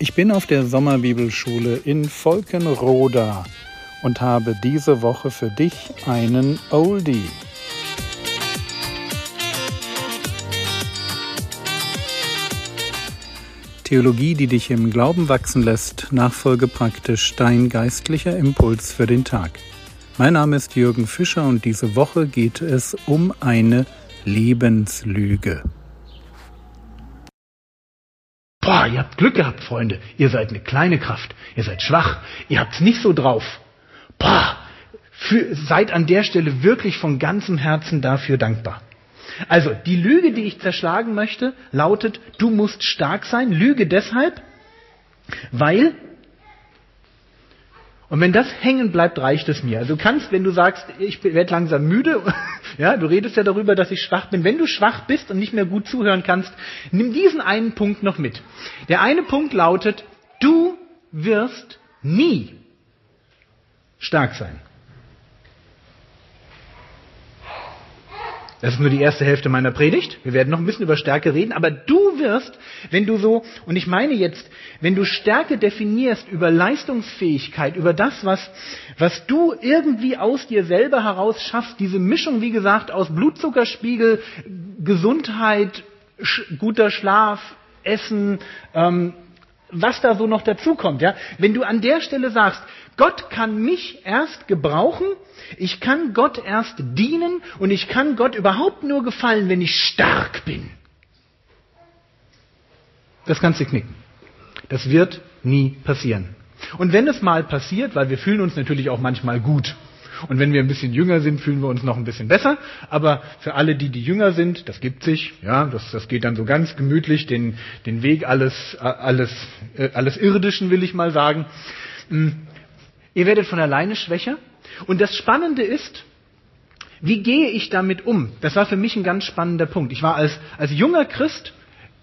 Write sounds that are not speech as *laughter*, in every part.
Ich bin auf der Sommerbibelschule in Volkenroda und habe diese Woche für dich einen Oldie. Theologie, die dich im Glauben wachsen lässt, nachfolge praktisch dein geistlicher Impuls für den Tag. Mein Name ist Jürgen Fischer und diese Woche geht es um eine Lebenslüge. Boah, ihr habt Glück gehabt, Freunde. Ihr seid eine kleine Kraft. Ihr seid schwach. Ihr habt's nicht so drauf. Boah, für, seid an der Stelle wirklich von ganzem Herzen dafür dankbar. Also, die Lüge, die ich zerschlagen möchte, lautet, du musst stark sein. Lüge deshalb, weil und wenn das hängen bleibt, reicht es mir. Also du kannst, wenn du sagst, ich werde langsam müde, *laughs* ja, du redest ja darüber, dass ich schwach bin. Wenn du schwach bist und nicht mehr gut zuhören kannst, nimm diesen einen Punkt noch mit. Der eine Punkt lautet, du wirst nie stark sein. Das ist nur die erste Hälfte meiner Predigt. Wir werden noch ein bisschen über Stärke reden, aber du wirst, wenn du so, und ich meine jetzt, wenn du Stärke definierst über Leistungsfähigkeit, über das, was, was du irgendwie aus dir selber heraus schaffst, diese Mischung, wie gesagt, aus Blutzuckerspiegel, Gesundheit, sch guter Schlaf, Essen, ähm, was da so noch dazukommt, ja. Wenn du an der Stelle sagst, Gott kann mich erst gebrauchen, ich kann Gott erst dienen und ich kann Gott überhaupt nur gefallen, wenn ich stark bin. Das kannst du knicken. Das wird nie passieren. Und wenn es mal passiert, weil wir fühlen uns natürlich auch manchmal gut. Und wenn wir ein bisschen jünger sind, fühlen wir uns noch ein bisschen besser. Aber für alle, die, die jünger sind, das gibt sich, ja, das, das geht dann so ganz gemütlich den, den Weg alles, alles, äh, alles Irdischen, will ich mal sagen. Hm. Ihr werdet von alleine schwächer und das Spannende ist, wie gehe ich damit um? Das war für mich ein ganz spannender Punkt. Ich war als, als junger Christ,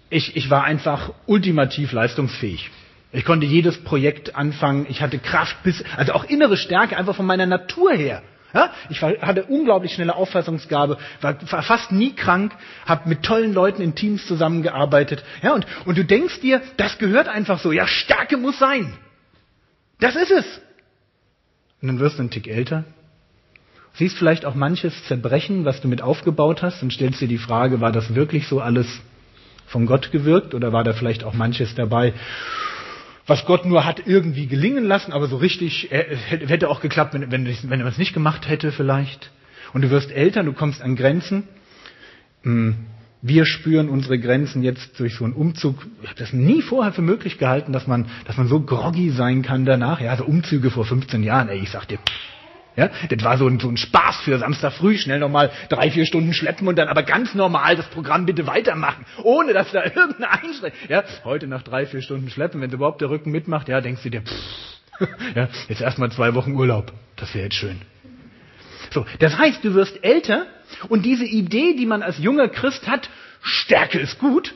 ich, ich war einfach ultimativ leistungsfähig. Ich konnte jedes Projekt anfangen, ich hatte Kraft bis, also auch innere Stärke einfach von meiner Natur her. Ja, ich war, hatte unglaublich schnelle Auffassungsgabe, war, war fast nie krank, habe mit tollen Leuten in Teams zusammengearbeitet. Ja, und, und du denkst dir, das gehört einfach so. Ja, Stärke muss sein. Das ist es. Und dann wirst du ein Tick älter. Siehst vielleicht auch manches zerbrechen, was du mit aufgebaut hast und stellst dir die Frage, war das wirklich so alles von Gott gewirkt oder war da vielleicht auch manches dabei, was Gott nur hat irgendwie gelingen lassen, aber so richtig äh, hätte auch geklappt, wenn, wenn, wenn er es nicht gemacht hätte vielleicht. Und du wirst älter, du kommst an Grenzen. Hm, wir spüren unsere Grenzen jetzt durch so einen Umzug. Ich habe das nie vorher für möglich gehalten, dass man, dass man so groggy sein kann danach. Ja, so Umzüge vor 15 Jahren, ey, ich sag dir, ja, das war so ein, so ein Spaß für Samstag früh, schnell nochmal drei, vier Stunden schleppen und dann aber ganz normal das Programm bitte weitermachen, ohne dass da *laughs* irgendeine Einschränkung, ja, heute nach drei, vier Stunden schleppen, wenn überhaupt der Rücken mitmacht, ja, denkst du dir, pff, *laughs* ja, jetzt erstmal zwei Wochen Urlaub, das wäre jetzt schön. So, das heißt, du wirst älter und diese Idee, die man als junger Christ hat, Stärke ist gut,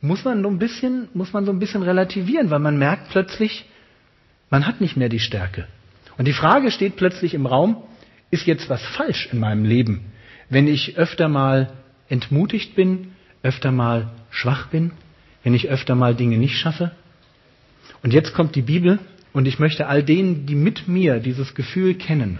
muss man so ein bisschen, muss man so ein bisschen relativieren, weil man merkt plötzlich, man hat nicht mehr die Stärke. Und die Frage steht plötzlich im Raum, ist jetzt was falsch in meinem Leben, wenn ich öfter mal entmutigt bin, öfter mal schwach bin, wenn ich öfter mal Dinge nicht schaffe? Und jetzt kommt die Bibel und ich möchte all denen, die mit mir dieses Gefühl kennen,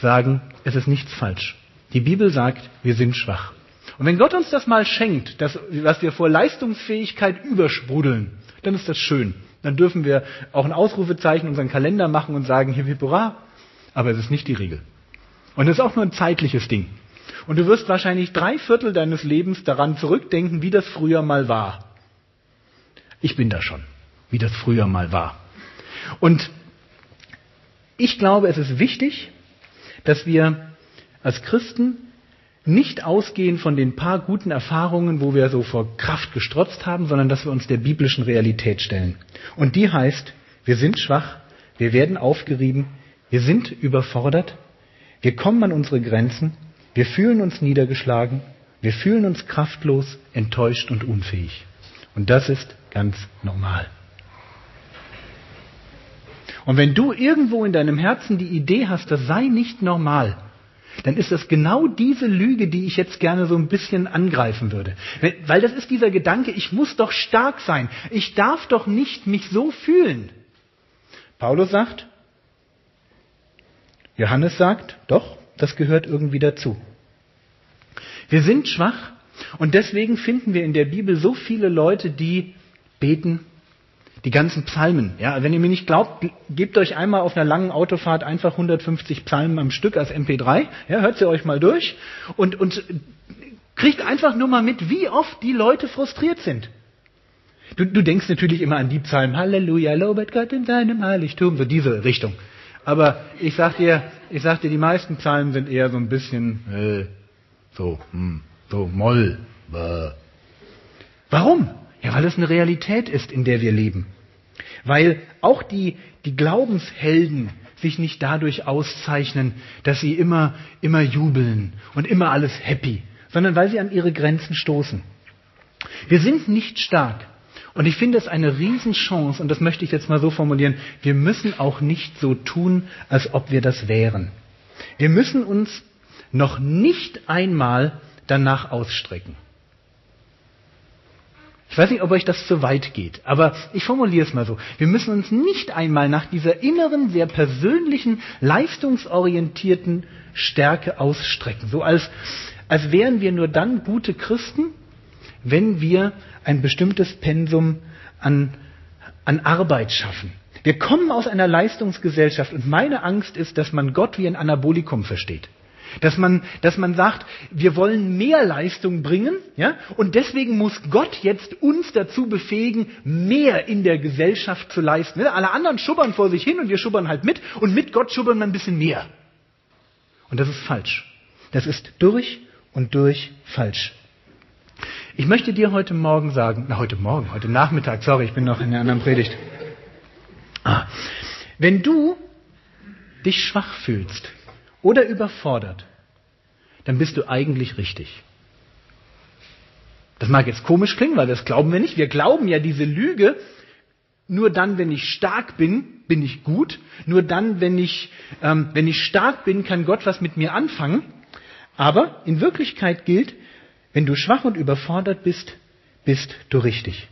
sagen, es ist nichts falsch. Die Bibel sagt, wir sind schwach. Und wenn Gott uns das mal schenkt, dass, dass wir vor Leistungsfähigkeit übersprudeln, dann ist das schön. Dann dürfen wir auch ein Ausrufezeichen unseren Kalender machen und sagen, hip hip hurra. Aber es ist nicht die Regel. Und es ist auch nur ein zeitliches Ding. Und du wirst wahrscheinlich drei Viertel deines Lebens daran zurückdenken, wie das früher mal war. Ich bin da schon, wie das früher mal war. Und ich glaube, es ist wichtig, dass wir als Christen nicht ausgehen von den paar guten Erfahrungen, wo wir so vor Kraft gestrotzt haben, sondern dass wir uns der biblischen Realität stellen. Und die heißt, wir sind schwach, wir werden aufgerieben, wir sind überfordert, wir kommen an unsere Grenzen, wir fühlen uns niedergeschlagen, wir fühlen uns kraftlos, enttäuscht und unfähig. Und das ist ganz normal. Und wenn du irgendwo in deinem Herzen die Idee hast, das sei nicht normal, dann ist das genau diese Lüge, die ich jetzt gerne so ein bisschen angreifen würde. Weil das ist dieser Gedanke, ich muss doch stark sein. Ich darf doch nicht mich so fühlen. Paulus sagt, Johannes sagt, doch, das gehört irgendwie dazu. Wir sind schwach und deswegen finden wir in der Bibel so viele Leute, die beten, die ganzen Psalmen. Ja, wenn ihr mir nicht glaubt, gebt euch einmal auf einer langen Autofahrt einfach 150 Psalmen am Stück als MP3. Ja, hört sie euch mal durch und, und kriegt einfach nur mal mit, wie oft die Leute frustriert sind. Du, du denkst natürlich immer an die Psalmen, Halleluja, lobet Gott in seinem Heiligtum, so diese Richtung. Aber ich sag dir, ich sag dir, die meisten Psalmen sind eher so ein bisschen äh, so, hm, so Moll. Bäh. Warum? Ja, weil es eine Realität ist, in der wir leben. Weil auch die, die Glaubenshelden sich nicht dadurch auszeichnen, dass sie immer, immer jubeln und immer alles happy, sondern weil sie an ihre Grenzen stoßen. Wir sind nicht stark. Und ich finde es eine Riesenchance, und das möchte ich jetzt mal so formulieren, wir müssen auch nicht so tun, als ob wir das wären. Wir müssen uns noch nicht einmal danach ausstrecken. Ich weiß nicht, ob euch das zu weit geht, aber ich formuliere es mal so. Wir müssen uns nicht einmal nach dieser inneren, sehr persönlichen, leistungsorientierten Stärke ausstrecken. So als, als wären wir nur dann gute Christen, wenn wir ein bestimmtes Pensum an, an Arbeit schaffen. Wir kommen aus einer Leistungsgesellschaft und meine Angst ist, dass man Gott wie ein Anabolikum versteht. Dass man, dass man sagt, wir wollen mehr Leistung bringen, ja, und deswegen muss Gott jetzt uns dazu befähigen, mehr in der Gesellschaft zu leisten. Alle anderen schubbern vor sich hin und wir schubbern halt mit und mit Gott schubbern wir ein bisschen mehr. Und das ist falsch. Das ist durch und durch falsch. Ich möchte dir heute Morgen sagen, na heute Morgen, heute Nachmittag, sorry, ich bin noch in einer anderen Predigt. Ah, wenn du dich schwach fühlst, oder überfordert, dann bist du eigentlich richtig. Das mag jetzt komisch klingen, weil das glauben wir nicht. Wir glauben ja diese Lüge, nur dann, wenn ich stark bin, bin ich gut. Nur dann, wenn ich, ähm, wenn ich stark bin, kann Gott was mit mir anfangen. Aber in Wirklichkeit gilt, wenn du schwach und überfordert bist, bist du richtig.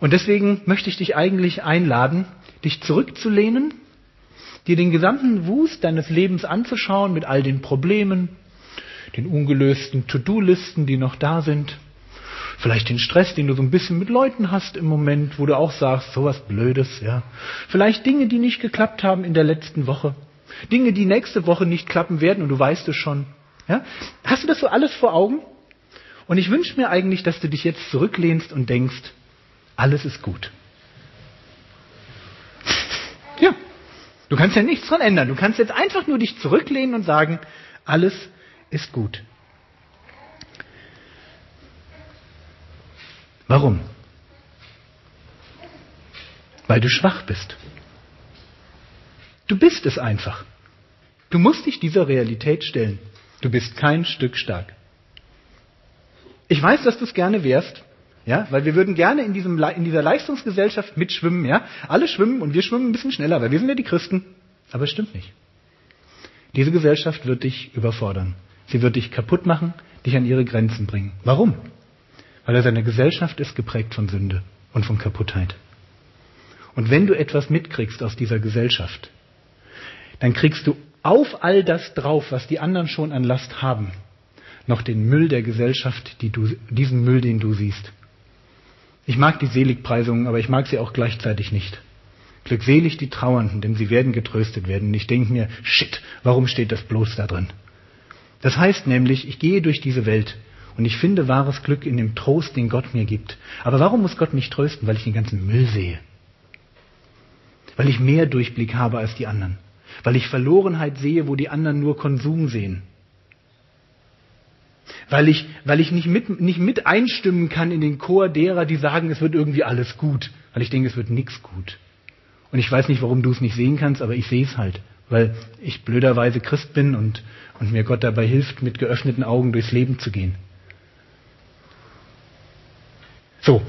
Und deswegen möchte ich dich eigentlich einladen, dich zurückzulehnen dir den gesamten Wust deines Lebens anzuschauen mit all den Problemen, den ungelösten To-Do-Listen, die noch da sind, vielleicht den Stress, den du so ein bisschen mit Leuten hast im Moment, wo du auch sagst, sowas Blödes, ja. Vielleicht Dinge, die nicht geklappt haben in der letzten Woche. Dinge, die nächste Woche nicht klappen werden und du weißt es schon. Ja? Hast du das so alles vor Augen? Und ich wünsche mir eigentlich, dass du dich jetzt zurücklehnst und denkst, alles ist gut. Ja, Du kannst ja nichts dran ändern. Du kannst jetzt einfach nur dich zurücklehnen und sagen, alles ist gut. Warum? Weil du schwach bist. Du bist es einfach. Du musst dich dieser Realität stellen. Du bist kein Stück stark. Ich weiß, dass du es gerne wärst, ja, weil wir würden gerne in, diesem, in dieser Leistungsgesellschaft mitschwimmen. Ja? Alle schwimmen und wir schwimmen ein bisschen schneller, weil wir sind ja die Christen. Aber es stimmt nicht. Diese Gesellschaft wird dich überfordern. Sie wird dich kaputt machen, dich an ihre Grenzen bringen. Warum? Weil er seine Gesellschaft ist geprägt von Sünde und von Kaputtheit. Und wenn du etwas mitkriegst aus dieser Gesellschaft, dann kriegst du auf all das drauf, was die anderen schon an Last haben, noch den Müll der Gesellschaft, die du, diesen Müll, den du siehst. Ich mag die Seligpreisungen, aber ich mag sie auch gleichzeitig nicht. Glückselig die Trauernden, denn sie werden getröstet werden. Und ich denke mir, shit, warum steht das bloß da drin? Das heißt nämlich, ich gehe durch diese Welt und ich finde wahres Glück in dem Trost, den Gott mir gibt. Aber warum muss Gott mich trösten? Weil ich den ganzen Müll sehe. Weil ich mehr Durchblick habe als die anderen. Weil ich Verlorenheit sehe, wo die anderen nur Konsum sehen weil ich, weil ich nicht, mit, nicht mit einstimmen kann in den Chor derer, die sagen, es wird irgendwie alles gut, weil ich denke, es wird nichts gut. Und ich weiß nicht, warum du es nicht sehen kannst, aber ich sehe es halt, weil ich blöderweise Christ bin und, und mir Gott dabei hilft, mit geöffneten Augen durchs Leben zu gehen. So,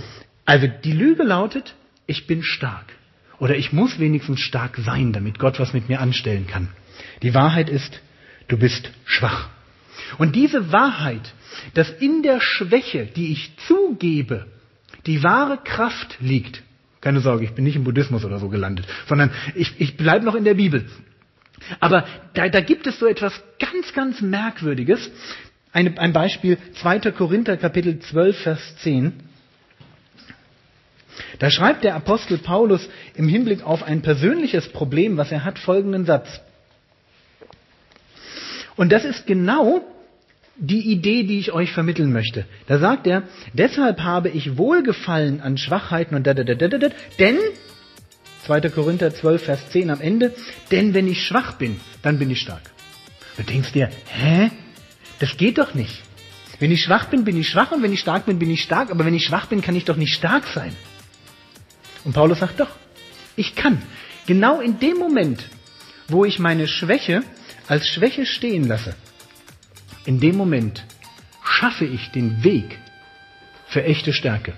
also die Lüge lautet, ich bin stark. Oder ich muss wenigstens stark sein, damit Gott was mit mir anstellen kann. Die Wahrheit ist, du bist schwach. Und diese Wahrheit, dass in der Schwäche, die ich zugebe, die wahre Kraft liegt. Keine Sorge, ich bin nicht im Buddhismus oder so gelandet, sondern ich, ich bleibe noch in der Bibel. Aber da, da gibt es so etwas ganz, ganz Merkwürdiges. Eine, ein Beispiel, 2. Korinther Kapitel 12, Vers 10. Da schreibt der Apostel Paulus im Hinblick auf ein persönliches Problem, was er hat, folgenden Satz. Und das ist genau die Idee, die ich euch vermitteln möchte. Da sagt er, deshalb habe ich Wohlgefallen an Schwachheiten und da, da, da, da, da, denn, 2. Korinther 12, Vers 10 am Ende, denn wenn ich schwach bin, dann bin ich stark. Du denkst dir, hä? Das geht doch nicht. Wenn ich schwach bin, bin ich schwach und wenn ich stark bin, bin ich stark, aber wenn ich schwach bin, kann ich doch nicht stark sein. Und Paulus sagt doch, ich kann. Genau in dem Moment, wo ich meine Schwäche als Schwäche stehen lasse, in dem Moment schaffe ich den Weg für echte Stärke.